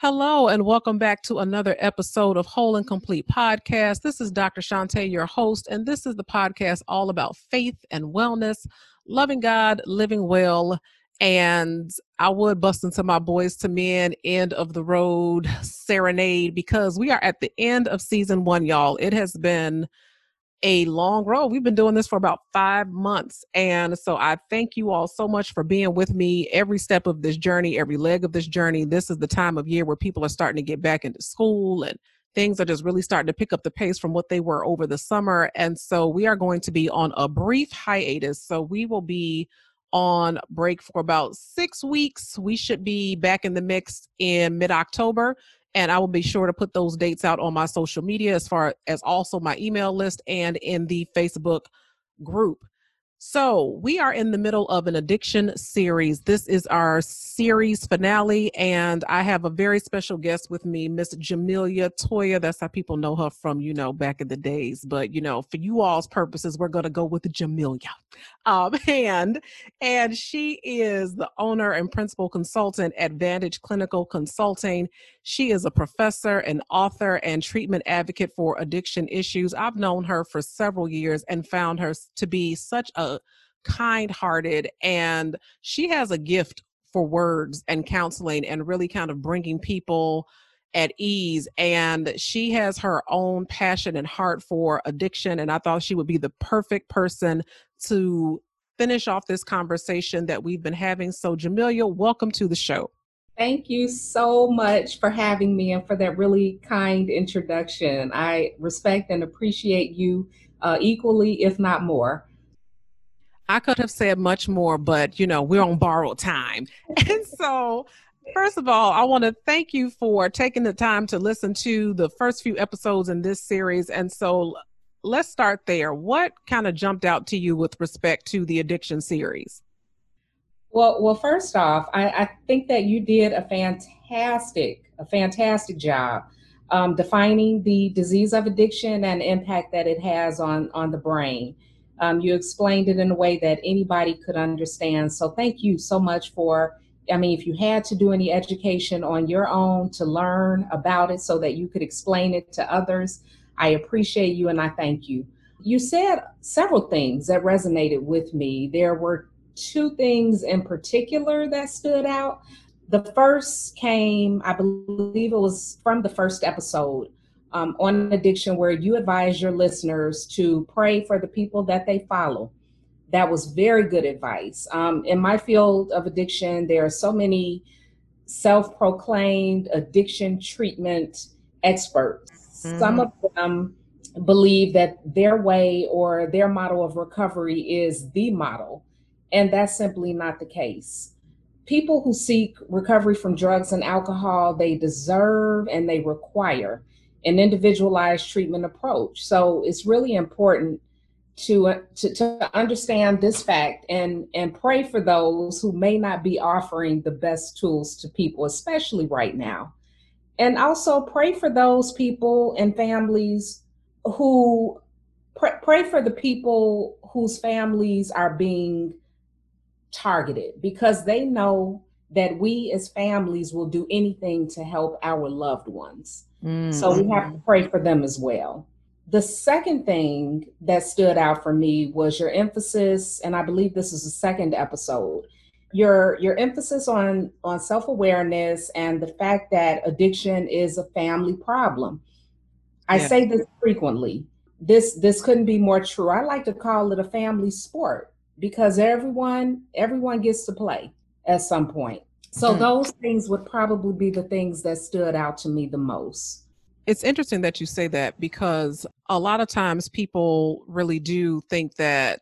Hello, and welcome back to another episode of Whole and Complete Podcast. This is Dr. Shantae, your host, and this is the podcast all about faith and wellness, loving God, living well. And I would bust into my Boyz II Men end of the road serenade because we are at the end of season one, y'all. It has been a long road. We've been doing this for about five months. And so I thank you all so much for being with me every step of this journey, every leg of this journey. This is the time of year where people are starting to get back into school and things are just really starting to pick up the pace from what they were over the summer. And so we are going to be on a brief hiatus. So we will be on break for about six weeks. We should be back in the mix in mid October and I will be sure to put those dates out on my social media as far as also my email list and in the Facebook group. So, we are in the middle of an addiction series. This is our series finale, and I have a very special guest with me, Miss Jamelia Toya. That's how people know her from, you know, back in the days. But, you know, for you all's purposes, we're going to go with Jamelia. Um, and, and she is the owner and principal consultant at Vantage Clinical Consulting. She is a professor, an author, and treatment advocate for addiction issues. I've known her for several years and found her to be such a kind hearted and she has a gift for words and counseling and really kind of bringing people at ease and she has her own passion and heart for addiction and i thought she would be the perfect person to finish off this conversation that we've been having so jamelia welcome to the show Thank you so much for having me and for that really kind introduction. I respect and appreciate you uh, equally, if not more. I could have said much more, but you know, we're on borrowed time. And so, first of all, I want to thank you for taking the time to listen to the first few episodes in this series. And so, let's start there. What kind of jumped out to you with respect to the addiction series? Well, well, first off, I, I think that you did a fantastic, a fantastic job um, defining the disease of addiction and impact that it has on on the brain. Um, you explained it in a way that anybody could understand. So thank you so much for. I mean, if you had to do any education on your own to learn about it so that you could explain it to others, I appreciate you and I thank you. You said several things that resonated with me. There were two things in particular that stood out. The first came, I believe it was from the first episode um, on addiction, where you advise your listeners to pray for the people that they follow. That was very good advice. Um, in my field of addiction, there are so many self proclaimed addiction treatment experts. Mm-hmm. Some of them believe that their way or their model of recovery is the model. And that's simply not the case. People who seek recovery from drugs and alcohol, they deserve and they require an individualized treatment approach. So it's really important to, uh, to, to understand this fact and, and pray for those who may not be offering the best tools to people, especially right now. And also pray for those people and families who pray, pray for the people whose families are being targeted because they know that we as families will do anything to help our loved ones. Mm-hmm. So we have to pray for them as well. The second thing that stood out for me was your emphasis, and I believe this is the second episode. Your your emphasis on on self-awareness and the fact that addiction is a family problem. I yeah. say this frequently. This this couldn't be more true. I like to call it a family sport because everyone everyone gets to play at some point. So mm-hmm. those things would probably be the things that stood out to me the most. It's interesting that you say that because a lot of times people really do think that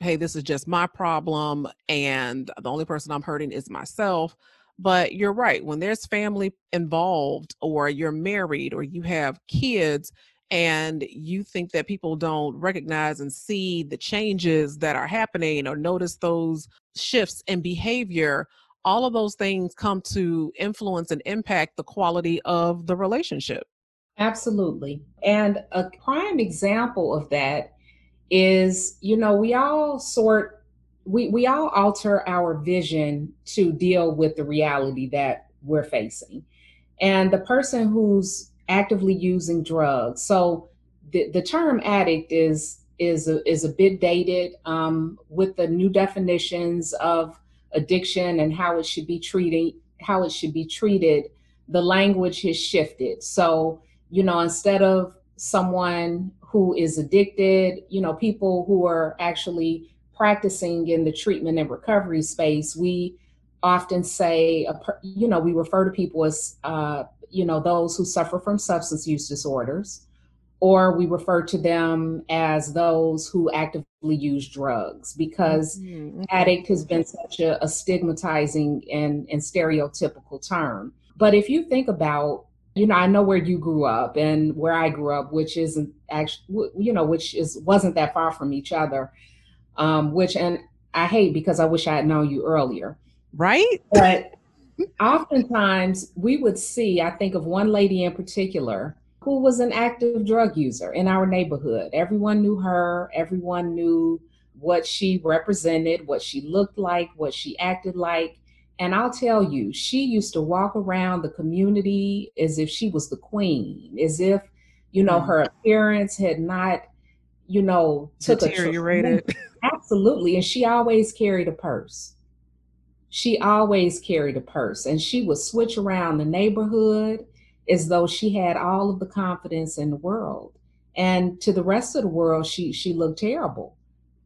hey, this is just my problem and the only person I'm hurting is myself. But you're right, when there's family involved or you're married or you have kids, and you think that people don't recognize and see the changes that are happening or notice those shifts in behavior, all of those things come to influence and impact the quality of the relationship. Absolutely. And a prime example of that is, you know, we all sort we we all alter our vision to deal with the reality that we're facing. and the person who's actively using drugs. So the, the term addict is is a, is a bit dated um, with the new definitions of addiction and how it should be treated how it should be treated the language has shifted. So you know instead of someone who is addicted you know people who are actually practicing in the treatment and recovery space we often say you know we refer to people as uh, you know those who suffer from substance use disorders or we refer to them as those who actively use drugs because mm-hmm. addict has been such a, a stigmatizing and, and stereotypical term. But if you think about, you know, I know where you grew up and where I grew up, which isn't actually, you know, which is wasn't that far from each other. Um, which and I hate because I wish I had known you earlier. Right. But oftentimes we would see, I think of one lady in particular who was an active drug user in our neighborhood. Everyone knew her, everyone knew what she represented, what she looked like, what she acted like. And I'll tell you, she used to walk around the community as if she was the queen, as if, you know, mm. her appearance had not, you know, took deteriorated. A, absolutely. And she always carried a purse. She always carried a purse and she would switch around the neighborhood as though she had all of the confidence in the world. And to the rest of the world, she she looked terrible.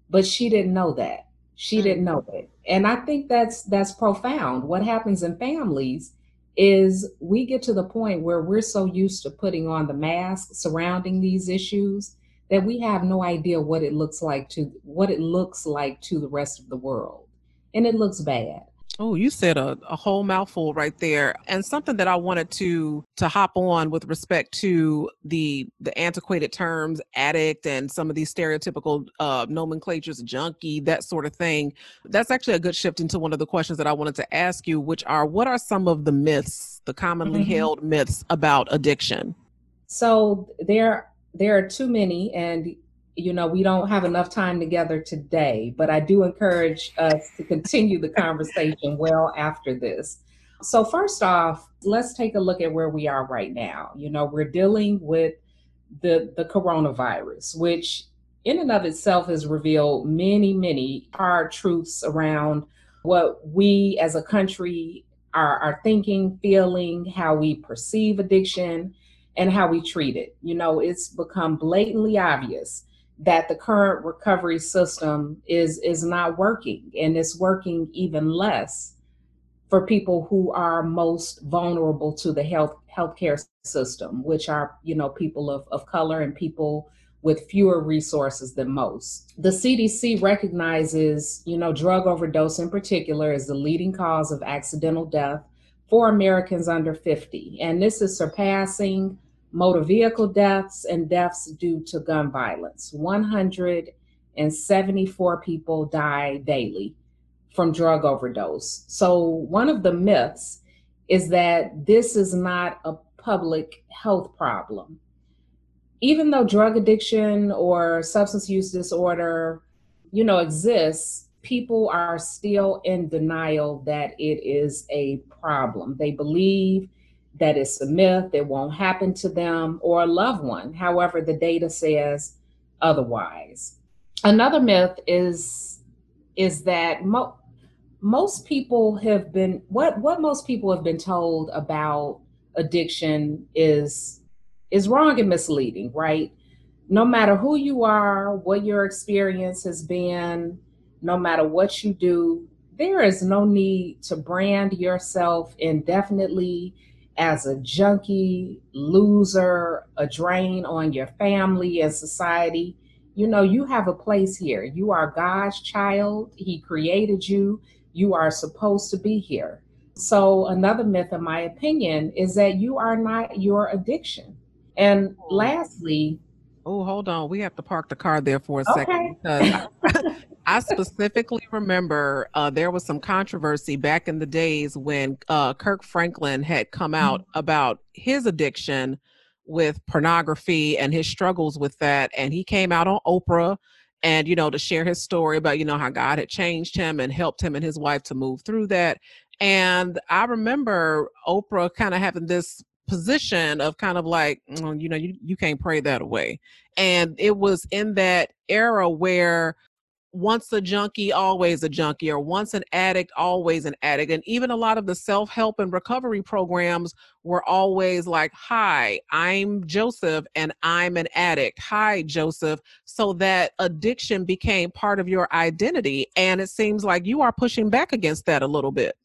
But she didn't know that. She mm-hmm. didn't know it. And I think that's that's profound. What happens in families is we get to the point where we're so used to putting on the mask surrounding these issues that we have no idea what it looks like to what it looks like to the rest of the world. And it looks bad. Oh, you said a, a whole mouthful right there. And something that I wanted to to hop on with respect to the the antiquated terms addict and some of these stereotypical uh, nomenclatures, junkie, that sort of thing. That's actually a good shift into one of the questions that I wanted to ask you, which are what are some of the myths, the commonly mm-hmm. held myths about addiction? So there there are too many and you know, we don't have enough time together today, but I do encourage us to continue the conversation well after this. So, first off, let's take a look at where we are right now. You know, we're dealing with the, the coronavirus, which in and of itself has revealed many, many hard truths around what we as a country are, are thinking, feeling, how we perceive addiction, and how we treat it. You know, it's become blatantly obvious that the current recovery system is is not working and it's working even less for people who are most vulnerable to the health healthcare system which are you know people of, of color and people with fewer resources than most. The cdc recognizes you know drug overdose in particular as the leading cause of accidental death for americans under 50 and this is surpassing motor vehicle deaths and deaths due to gun violence. 174 people die daily from drug overdose. So, one of the myths is that this is not a public health problem. Even though drug addiction or substance use disorder, you know, exists, people are still in denial that it is a problem. They believe that it's a myth, it won't happen to them or a loved one. However, the data says otherwise. Another myth is is that mo- most people have been what what most people have been told about addiction is is wrong and misleading, right? No matter who you are, what your experience has been, no matter what you do, there is no need to brand yourself indefinitely as a junkie, loser, a drain on your family and society. You know, you have a place here. You are God's child. He created you. You are supposed to be here. So, another myth, in my opinion, is that you are not your addiction. And oh. lastly, Oh, hold on. We have to park the car there for a okay. second because I specifically remember uh, there was some controversy back in the days when uh, Kirk Franklin had come out mm-hmm. about his addiction with pornography and his struggles with that. And he came out on Oprah and, you know, to share his story about, you know, how God had changed him and helped him and his wife to move through that. And I remember Oprah kind of having this position of kind of like, mm, you know, you, you can't pray that away. And it was in that era where once a junkie, always a junkie, or once an addict, always an addict. And even a lot of the self help and recovery programs were always like, Hi, I'm Joseph and I'm an addict. Hi, Joseph. So that addiction became part of your identity. And it seems like you are pushing back against that a little bit.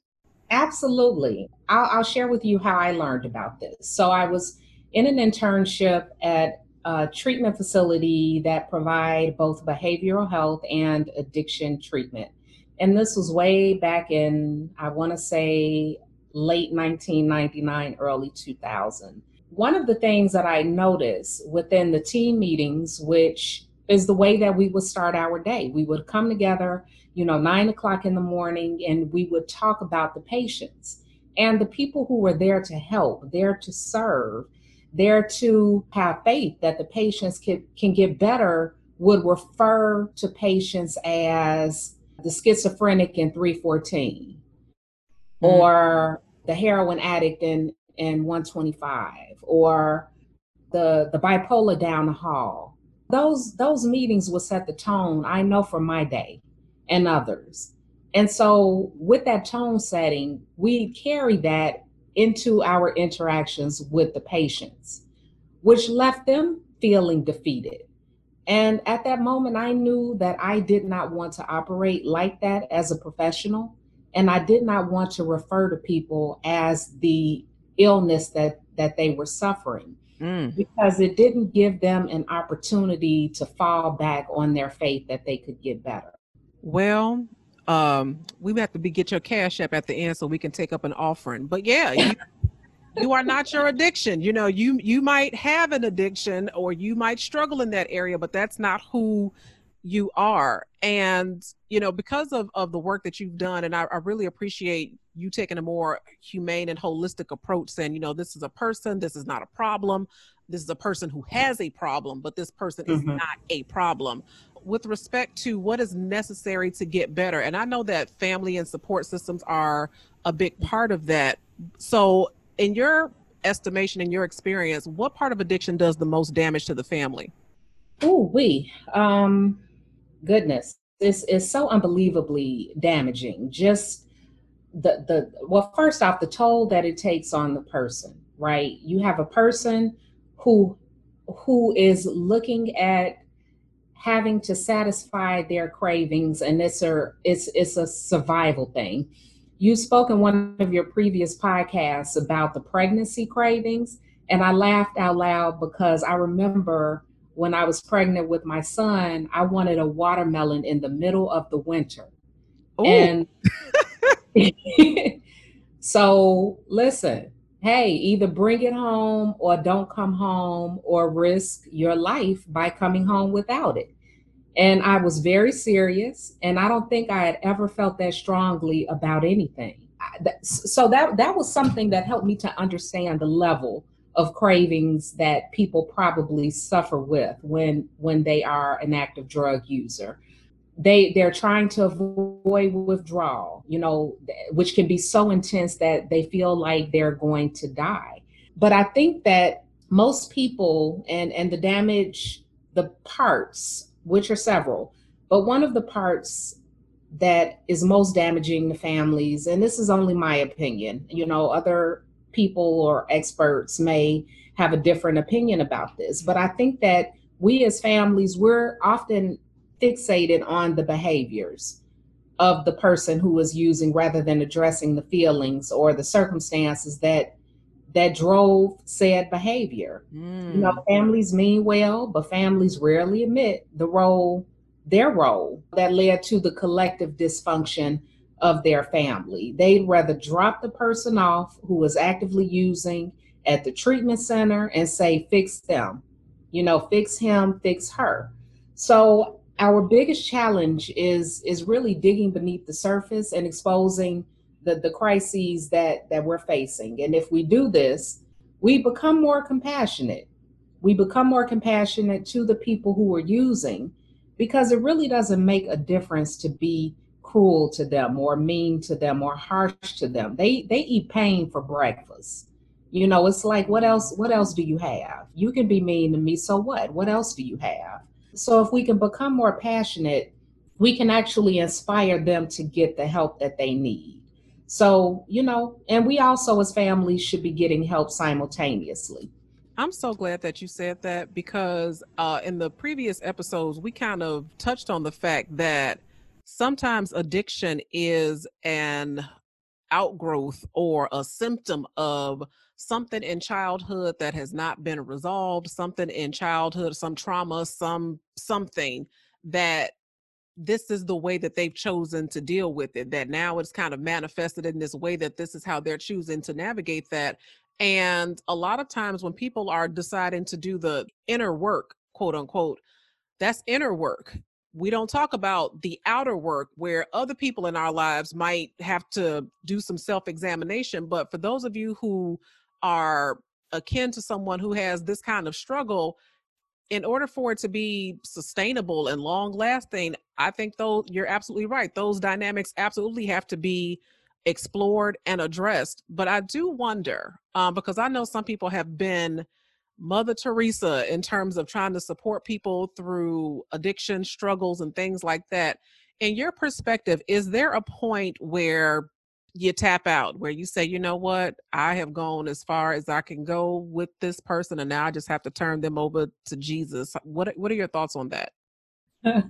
Absolutely. I'll, I'll share with you how I learned about this. So I was in an internship at a treatment facility that provide both behavioral health and addiction treatment. And this was way back in, I want to say, late 1999, early 2000. One of the things that I noticed within the team meetings, which is the way that we would start our day, we would come together, you know, nine o'clock in the morning, and we would talk about the patients and the people who were there to help, there to serve, there to have faith that the patients can, can get better would refer to patients as the schizophrenic in 314 mm-hmm. or the heroin addict in, in 125 or the, the bipolar down the hall. Those, those meetings will set the tone, I know, for my day and others. And so, with that tone setting, we carry that into our interactions with the patients, which left them feeling defeated. And at that moment, I knew that I did not want to operate like that as a professional. And I did not want to refer to people as the illness that, that they were suffering mm. because it didn't give them an opportunity to fall back on their faith that they could get better. Well, um, we have to be get your cash app at the end so we can take up an offering. But yeah, you, you are not your addiction. You know, you you might have an addiction or you might struggle in that area, but that's not who you are. And you know, because of of the work that you've done, and I, I really appreciate you taking a more humane and holistic approach, saying, you know, this is a person, this is not a problem. This is a person who has a problem, but this person mm-hmm. is not a problem with respect to what is necessary to get better. And i know that family and support systems are a big part of that. So in your estimation in your experience what part of addiction does the most damage to the family? Oh we um goodness. This is so unbelievably damaging. Just the the well first off the toll that it takes on the person right? You have a person who who is looking at having to satisfy their cravings and it's a it's it's a survival thing you spoke in one of your previous podcasts about the pregnancy cravings and i laughed out loud because i remember when i was pregnant with my son i wanted a watermelon in the middle of the winter Ooh. and so listen hey, either bring it home or don't come home or risk your life by coming home without it. And I was very serious, and I don't think I had ever felt that strongly about anything. So that that was something that helped me to understand the level of cravings that people probably suffer with when when they are an active drug user they they're trying to avoid withdrawal you know which can be so intense that they feel like they're going to die. But i think that most people and and the damage the parts which are several but one of the parts that is most damaging to families and this is only my opinion you know other people or experts may have a different opinion about this but i think that we as families we're often fixated on the behaviors of the person who was using rather than addressing the feelings or the circumstances that that drove said behavior. Mm. You know, mm. families mean well, but families rarely admit the role, their role that led to the collective dysfunction of their family. They'd rather drop the person off who was actively using at the treatment center and say, fix them, you know, fix him, fix her. So our biggest challenge is is really digging beneath the surface and exposing the the crises that that we're facing and if we do this we become more compassionate we become more compassionate to the people who are using because it really doesn't make a difference to be cruel to them or mean to them or harsh to them. They they eat pain for breakfast. You know, it's like what else what else do you have? You can be mean to me, so what? What else do you have? So if we can become more passionate, we can actually inspire them to get the help that they need. So, you know, and we also as families should be getting help simultaneously. I'm so glad that you said that because uh, in the previous episodes, we kind of touched on the fact that sometimes addiction is an outgrowth or a symptom of something in childhood that has not been resolved something in childhood some trauma some something that this is the way that they've chosen to deal with it that now it's kind of manifested in this way that this is how they're choosing to navigate that and a lot of times when people are deciding to do the inner work quote unquote that's inner work we don't talk about the outer work where other people in our lives might have to do some self examination. But for those of you who are akin to someone who has this kind of struggle, in order for it to be sustainable and long lasting, I think though you're absolutely right. Those dynamics absolutely have to be explored and addressed. But I do wonder, um, because I know some people have been Mother Teresa in terms of trying to support people through addiction struggles and things like that. In your perspective, is there a point where you tap out, where you say, you know what, I have gone as far as I can go with this person, and now I just have to turn them over to Jesus? What What are your thoughts on that? uh,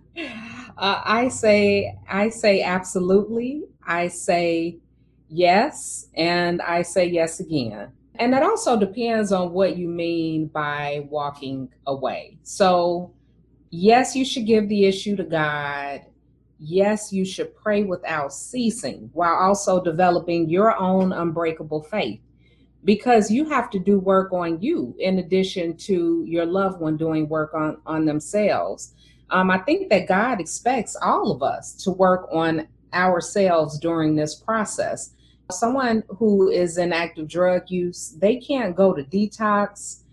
I say, I say absolutely. I say yes, and I say yes again. And that also depends on what you mean by walking away. So, yes, you should give the issue to God. Yes, you should pray without ceasing while also developing your own unbreakable faith because you have to do work on you in addition to your loved one doing work on, on themselves. Um, I think that God expects all of us to work on ourselves during this process. Someone who is in active drug use, they can't go to detox,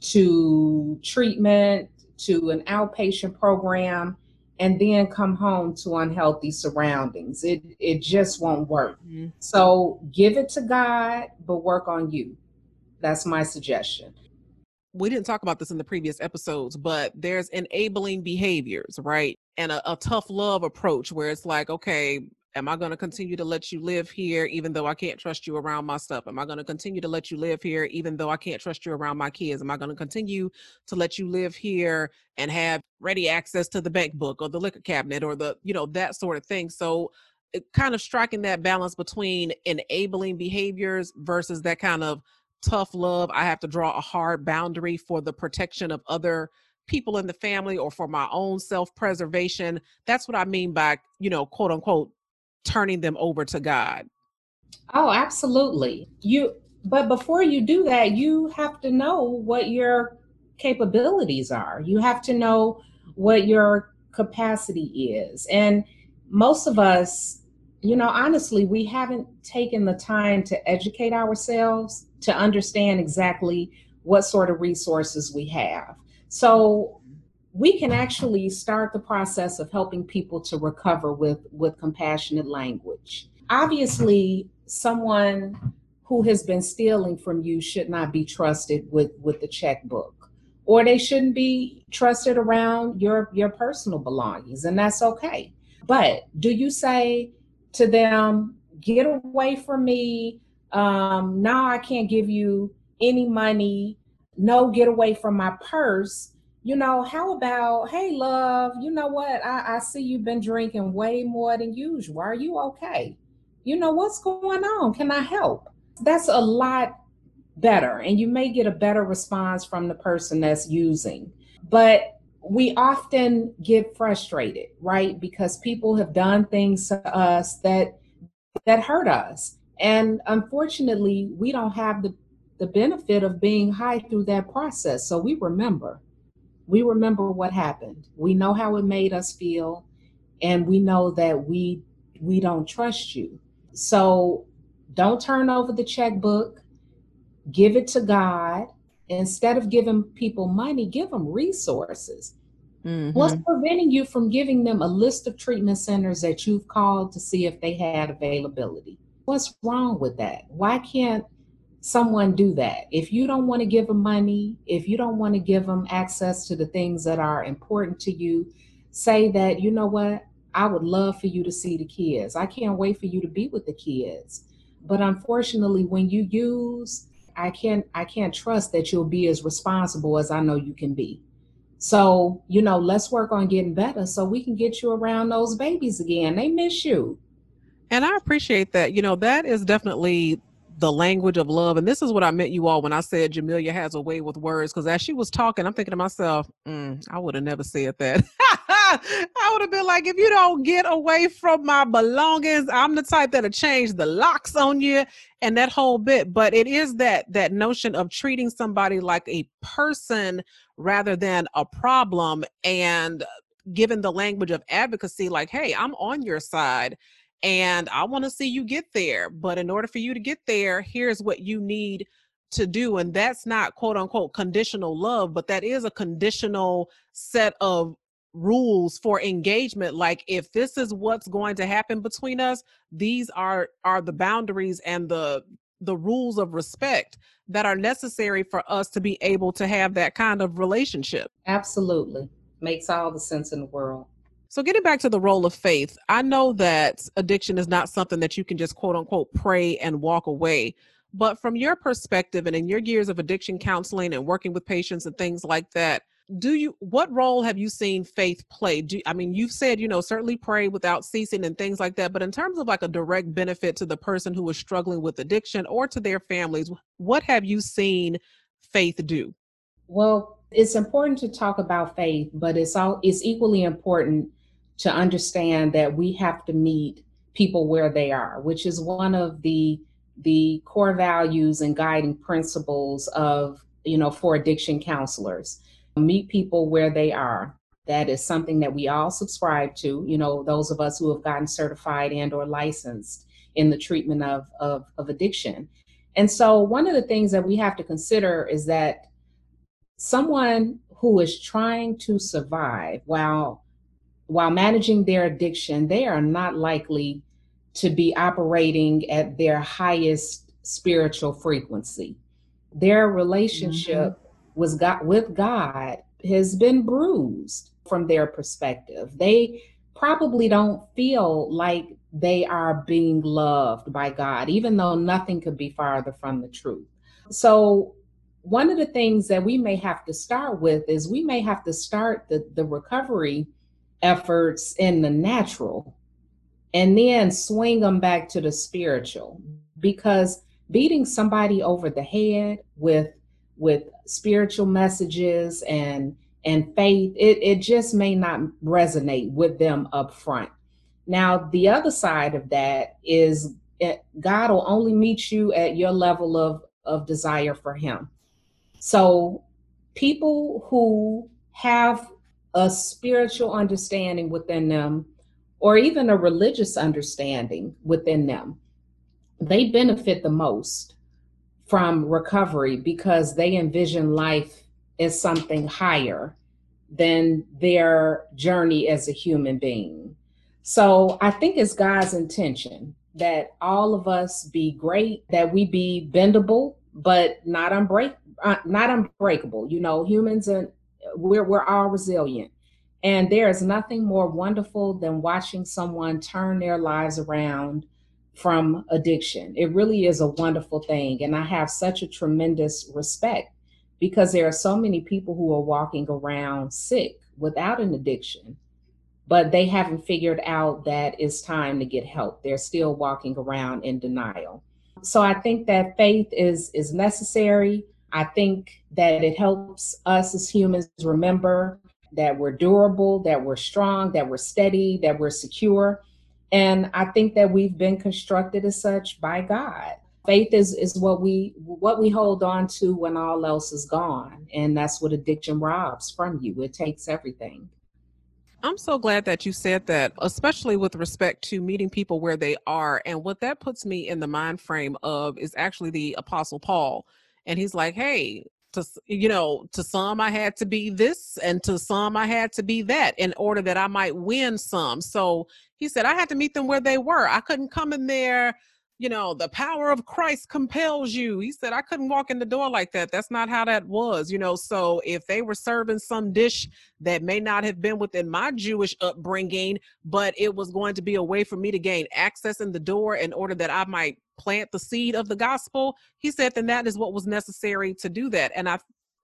to treatment, to an outpatient program, and then come home to unhealthy surroundings. It it just won't work. Mm-hmm. So give it to God, but work on you. That's my suggestion we didn't talk about this in the previous episodes, but there's enabling behaviors, right? And a, a, tough love approach where it's like, okay, Am I going to continue to let you live here even though I can't trust you around my stuff? Am I going to continue to let you live here even though I can't trust you around my kids? Am I going to continue to let you live here and have ready access to the bank book or the liquor cabinet or the, you know, that sort of thing? So, eh, kind of striking that balance between enabling behaviors versus that kind of tough love. I have to draw a hard boundary for the protection of other people in the family or for my own self preservation. That's what I mean by, you know, quote unquote, turning them over to God. Oh, absolutely. You but before you do that, you have to know what your capabilities are. You have to know what your capacity is. And most of us, you know, honestly, we haven't taken the time to educate ourselves to understand exactly what sort of resources we have. So we can actually start the process of helping people to recover with with compassionate language. Obviously someone who has been stealing from you should not be trusted with with the checkbook or they shouldn't be trusted around your your personal belongings and that's okay. But do you say to them get away from me. Um now i can't give you any money. No get away from my purse you know, how about, hey, love, you know what? I, I see you've been drinking way more than usual. Are you okay? You know, what's going on? Can I help? That's a lot better. And you may get a better response from the person that's using. But we often get frustrated, right? Because people have done things to us that that hurt us. And unfortunately, we don't have the, the benefit of being high through that process. So we remember we remember what happened. We know how it made us feel, and we know that we we don't trust you. So don't turn over the checkbook. Give it to God. Instead of giving people money, give them resources. Mm-hmm. What's preventing you from giving them a list of treatment centers that you've called to see if they had availability? What's wrong with that? Why can't someone do that? If you don't want to give them money, if you don't want to give them access to the things that are important to you, say that, you know what, I would love for you to see the kids. I can't wait for you to be with the kids. But unfortunately, when you use, I can't I can't trust that you'll be as responsible as I know you can be. So, you know, let's work on getting better so we can get you around those babies again. They miss you. And I appreciate that. You know, that is definitely the language of love. And this is what I meant you all when I said Jamelia has a way with words. Because as she was talking, I'm thinking to myself, mm, I would have never said that. I would have been like, if you don't get away from my belongings, I'm the type that'll change the locks on you and that whole bit. But it is that that notion of treating somebody like a person rather than a problem and given the language of advocacy, like, hey, I'm on your side and I want to see you get there. But in order for you to get there, here's what you need to do. And that's not quote unquote conditional love, but that is a conditional set of rules for engagement like if this is what's going to happen between us these are are the boundaries and the the rules of respect that are necessary for us to be able to have that kind of relationship absolutely makes all the sense in the world so, getting back to the role of faith, I know that addiction is not something that you can just quote unquote pray and walk away. But from your perspective and in your years of addiction counseling and working with patients and things like that, do you what role have you seen faith play do i mean you've said you know certainly pray without ceasing and things like that but in terms of like a direct benefit to the person who is struggling with addiction or to their families what have you seen faith do well it's important to talk about faith but it's all it's equally important to understand that we have to meet people where they are, which is one of the the core values and guiding principles of you know for addiction counselors. Meet people where they are. That is something that we all subscribe to you know those of us who have gotten certified and or licensed in the treatment of, of, of addiction. And so one of the things that we have to consider is that someone who is trying to survive while while managing their addiction, they are not likely to be operating at their highest spiritual frequency. Their relationship mm-hmm. was got with God has been bruised from their perspective. They probably don't feel like they are being loved by God, even though nothing could be farther from the truth. So, one of the things that we may have to start with is we may have to start the, the recovery efforts in the natural and then swing them back to the spiritual. Because beating somebody over the head with with spiritual messages and and faith it, it just may not resonate with them up front. Now the other side of that is it, god will only meet you at your level of of desire for him. So people who have a spiritual understanding within them or even a religious understanding within them, they benefit the most from recovery because they envision life as something higher than their journey as a human being. So I think it's God's intention that all of us be great, that we be bendable, but not unbreak, uh, not unbreakable. You know, humans and we're we're all resilient. And there is nothing more wonderful than watching someone turn their lives around from addiction. It really is a wonderful thing. And I have such a tremendous respect because there are so many people who are walking around sick without an addiction, but they haven't figured out that it's time to get help. They're still walking around in denial. So I think that faith is is necessary. I think that it helps us as humans remember that we're durable, that we're strong, that we're steady, that we're secure. And I think that we've been constructed as such by God. Faith is is what we what we hold on to when all else is gone. And that's what addiction robs from you. It takes everything. I'm so glad that you said that, especially with respect to meeting people where they are. And what that puts me in the mind frame of is actually the Apostle Paul. And he's like, hey, to you know to some i had to be this and to some i had to be that in order that i might win some. So he said i had to meet them where they were. I couldn't come in there you know, the power of Christ compels you. He said, I couldn't walk in the door like that. That's not how that was, you know. So if they were serving some dish that may not have been within my Jewish upbringing, but it was going to be a way for me to gain access in the door in order that I might plant the seed of the gospel, he said, then that is what was necessary to do that. And I,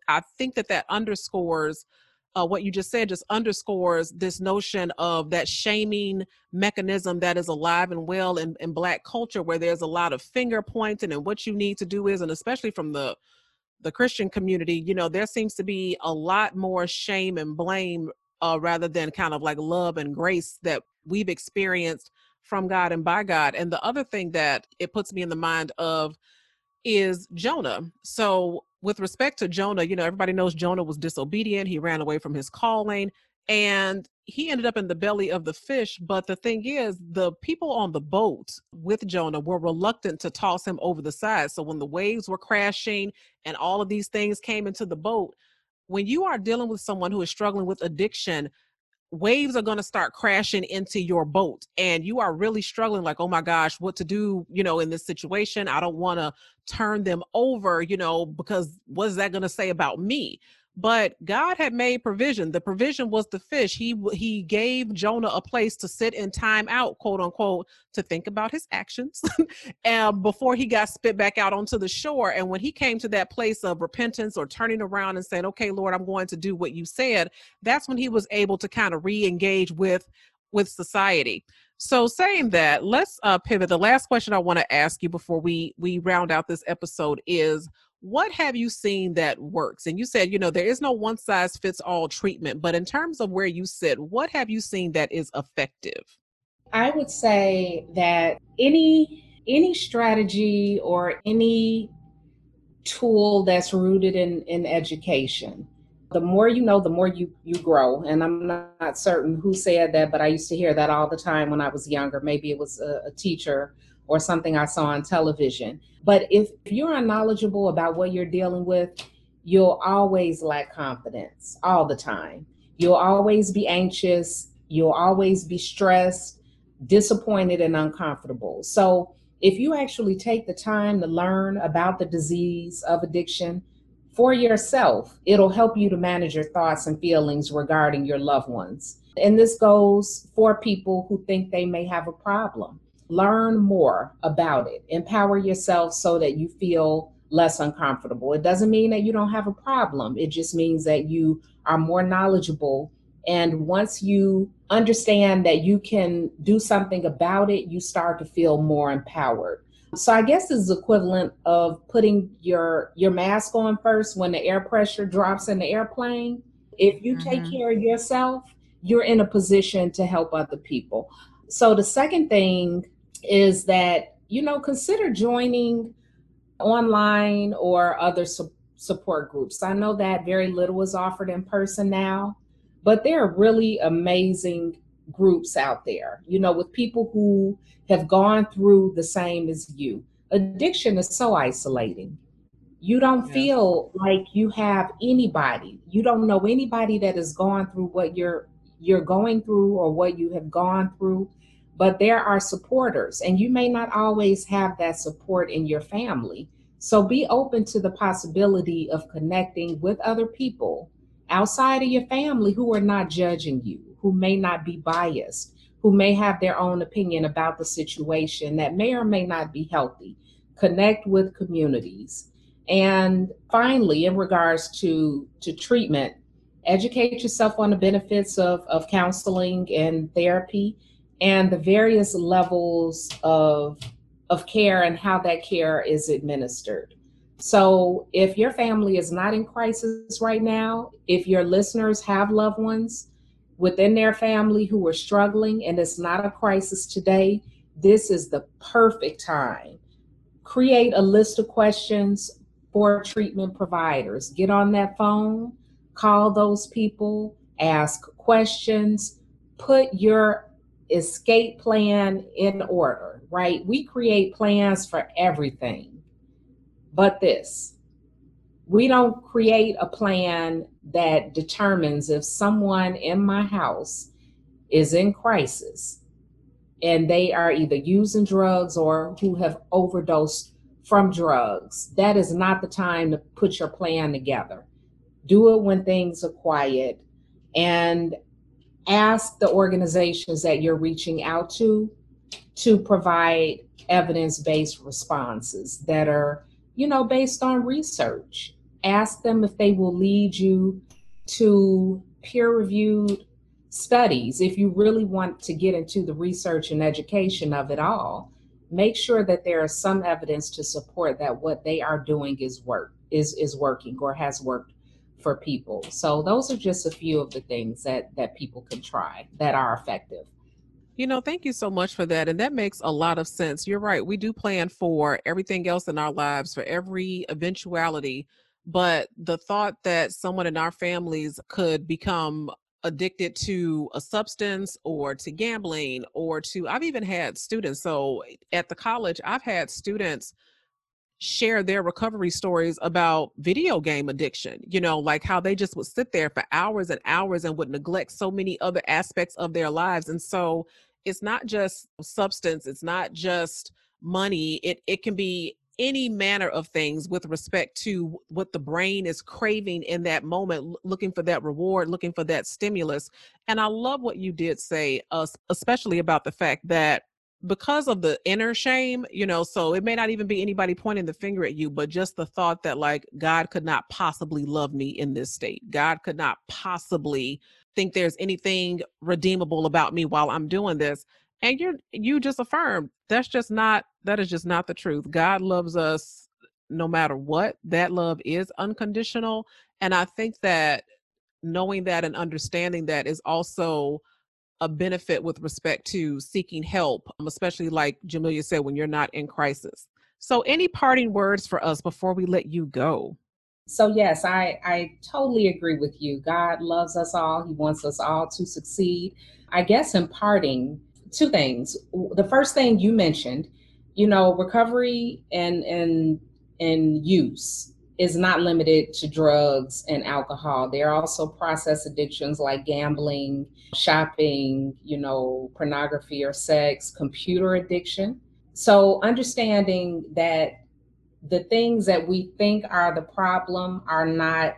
I think that that underscores uh, what you just said just underscores this notion of that shaming mechanism that is alive and well in, in black culture where there's a lot of finger pointing and what you need to do is and especially from the the christian community you know there seems to be a lot more shame and blame uh, rather than kind of like love and grace that we've experienced from god and by god. And the other thing that it puts me in the mind of is jonah. So with respect to Jonah, you know, everybody knows Jonah was disobedient. He ran away from his calling and he ended up in the belly of the fish. But the thing is, the people on the boat with Jonah were reluctant to toss him over the side. So when the waves were crashing and all of these things came into the boat, when you are dealing with someone who is struggling with addiction, waves are going to start crashing into your boat and you are really struggling like oh my gosh what to do you know in this situation i don't want to turn them over you know because what is that going to say about me but God had made provision. The provision was the fish. He he gave Jonah a place to sit in time out, quote unquote, to think about his actions, and before he got spit back out onto the shore. And when he came to that place of repentance or turning around and saying, "Okay, Lord, I'm going to do what you said," that's when he was able to kind of re-engage with with society. So saying that, let's uh, pivot. The last question I want to ask you before we we round out this episode is what have you seen that works? And you said, you know, there is no one size fits all treatment, but in terms of where you sit, what have you seen that is effective? I would say that any any strategy or any tool that's rooted in in education the more you know the more you you grow and i'm not certain who said that but i used to hear that all the time when i was younger maybe it was a, a teacher or something I saw on television. But if you're unknowledgeable about what you're dealing with, you'll always lack confidence all the time. You'll always be anxious. You'll always be stressed, disappointed, and uncomfortable. So, if you actually take the time to learn about the disease of addiction for yourself, it'll help you to manage your thoughts and feelings regarding your loved ones. And this goes for people who think they may have a problem learn more about it, empower yourself so that you feel less uncomfortable. It doesn't mean that you don't have a problem, it just means that you are more knowledgeable. And once you understand that you can do something about it, you start to feel more empowered. So I guess this is equivalent of putting your your mask on first when the air pressure drops in the airplane. If you mm-hmm. take care of yourself, you're in a position to help other people. So the second thing is that, you know, consider joining online or other su- support groups. I know that very little is offered in person now, but there are really amazing groups out there, you know, with people who have gone through the same as you. Addiction is so isolating. You don't yeah. feel like you have anybody. You don't know anybody that has gone through what you're you're going through or what you have gone through but there are supporters, and you may not always have that support in your family. So be open to the possibility of connecting with other people outside of your family who are not judging you, who may not be biased, who may have their own opinion about the situation that may or may not be healthy. Connect with communities. And finally, in regards to, to treatment, educate yourself on the benefits of, of counseling and therapy and the various levels of of care and how that care is administered. So, if your family is not in crisis right now, if your listeners have loved ones within their family who are struggling and it's not a crisis today, this is the perfect time. Create a list of questions for treatment providers. Get on that phone, call those people, ask questions, put your escape plan in order, right? We create plans for everything but this. We don't create a plan that determines if someone in my house is in crisis and they are either using drugs or who have overdosed from drugs. That is not the time to put your plan together. Do it when things are quiet and ask the organizations that you're reaching out to to provide evidence-based responses that are, you know, based on research. Ask them if they will lead you to peer-reviewed studies. If you really want to get into the research and education of it all, make sure that there is some evidence to support that what they are doing is work is is working or has worked for people. So those are just a few of the things that that people can try that are effective. You know, thank you so much for that. And that makes a lot of sense. You're right. We do plan for everything else in our lives, for every eventuality. But the thought that someone in our families could become addicted to a substance or to gambling or to, I've even had students. So at the college, I've had students share their recovery stories about video game addiction, you know, like how they just would sit there for hours and hours and would neglect so many other aspects of their lives. And so it's not just substance, it's not just money, it, it can be any manner of things with respect to what the brain is craving in that moment, looking for that reward, looking for that stimulus. And I love what you did say, uh, especially about the fact that because of the inner shame, you know, so it may not even be anybody pointing the finger at you, but just the thought that like God could not possibly love me in this state. God could not possibly think there's anything redeemable about me while I'm doing this. And you're you just affirmed that's just not that is just not the truth. God loves us no matter what. That love is unconditional. And I think that knowing that and understanding that is also a benefit with respect to seeking help, um, especially like Jamelia said, when you're not in crisis. So, any parting words for us before we let you go? So, yes, I, I totally agree with you. God loves us all, He wants us all to succeed. I guess in parting, two things. The first thing you mentioned, you know, recovery and and and use is not limited to drugs and alcohol. There are also process addictions like gambling, shopping, you know, pornography or sex, computer addiction. So understanding that the things that we think are the problem are not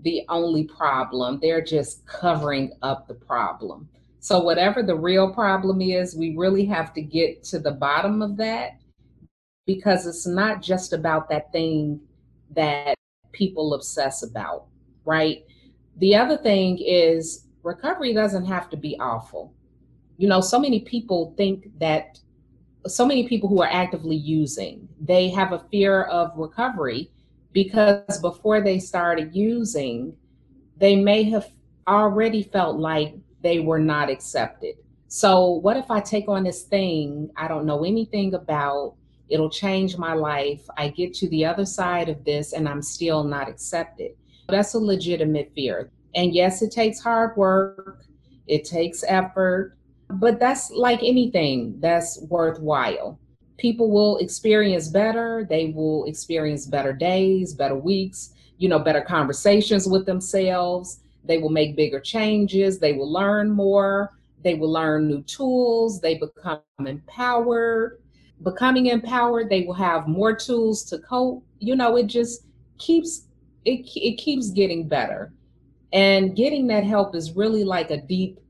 the only problem. They're just covering up the problem. So whatever the real problem is, we really have to get to the bottom of that because it's not just about that thing that people obsess about, right? The other thing is recovery doesn't have to be awful. You know, so many people think that so many people who are actively using, they have a fear of recovery because before they started using, they may have already felt like they were not accepted. So, what if I take on this thing I don't know anything about? It'll change my life. I get to the other side of this and I'm still not accepted. That's a legitimate fear. And yes, it takes hard work, it takes effort, but that's like anything that's worthwhile. People will experience better, they will experience better days, better weeks, you know, better conversations with themselves. They will make bigger changes, they will learn more, they will learn new tools, they become empowered becoming empowered they will have more tools to cope. You know it just keeps it, it keeps getting better. And getting that help is really like a deep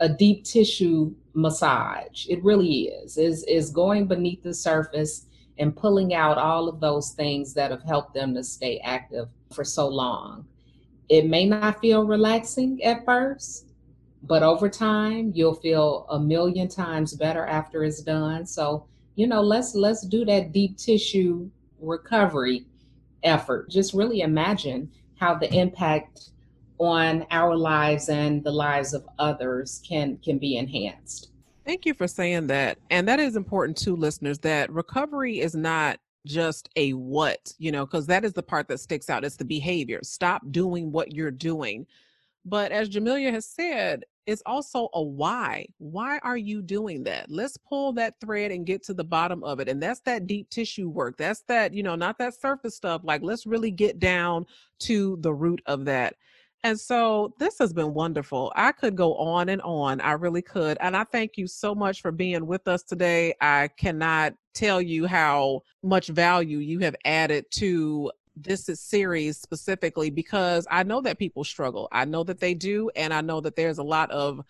a deep tissue massage. It really is. Is is going beneath the surface and pulling out all of those things that have helped them to stay active for so long. It may not feel relaxing at first but over time you'll feel a million times better after it's done. So you know let's let's do that deep tissue recovery effort. Just really imagine how the impact on our lives and the lives of others can can be enhanced. Thank you for saying that. And that is important to listeners that recovery is not just a what you know because that is the part that sticks out. It's the behavior. Stop doing what you're doing But as Jamelia has said, it's also a why. Why are you doing that? Let's pull that thread and get to the bottom of it. And that's that deep tissue work. That's that, you know, not that surface stuff. Like, let's really get down to the root of that. And so this has been wonderful. I could go on and on. I really could. And I thank you so much for being with us today. I cannot tell you how much value you have added to this is series specifically because I know that people struggle. I know that they do. And I know that there's a lot of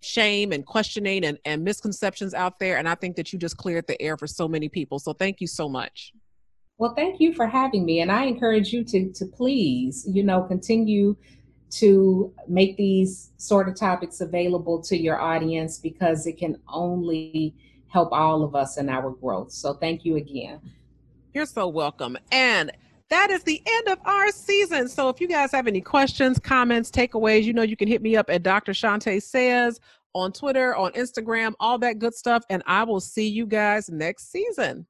shame and questioning and, and misconceptions out there. And I think that you just cleared the air for so many people. So thank you so much. Well, thank you for having me. And I encourage you to, to please, you know, continue to make these sort of topics available to your audience because it can only help all of us in our growth. So thank you again. You're so welcome. And that is the end of our season. So if you guys have any questions, comments, takeaways, you know you can hit me up at Dr. Shante Says on Twitter, on Instagram, all that good stuff. And I will see you guys next season.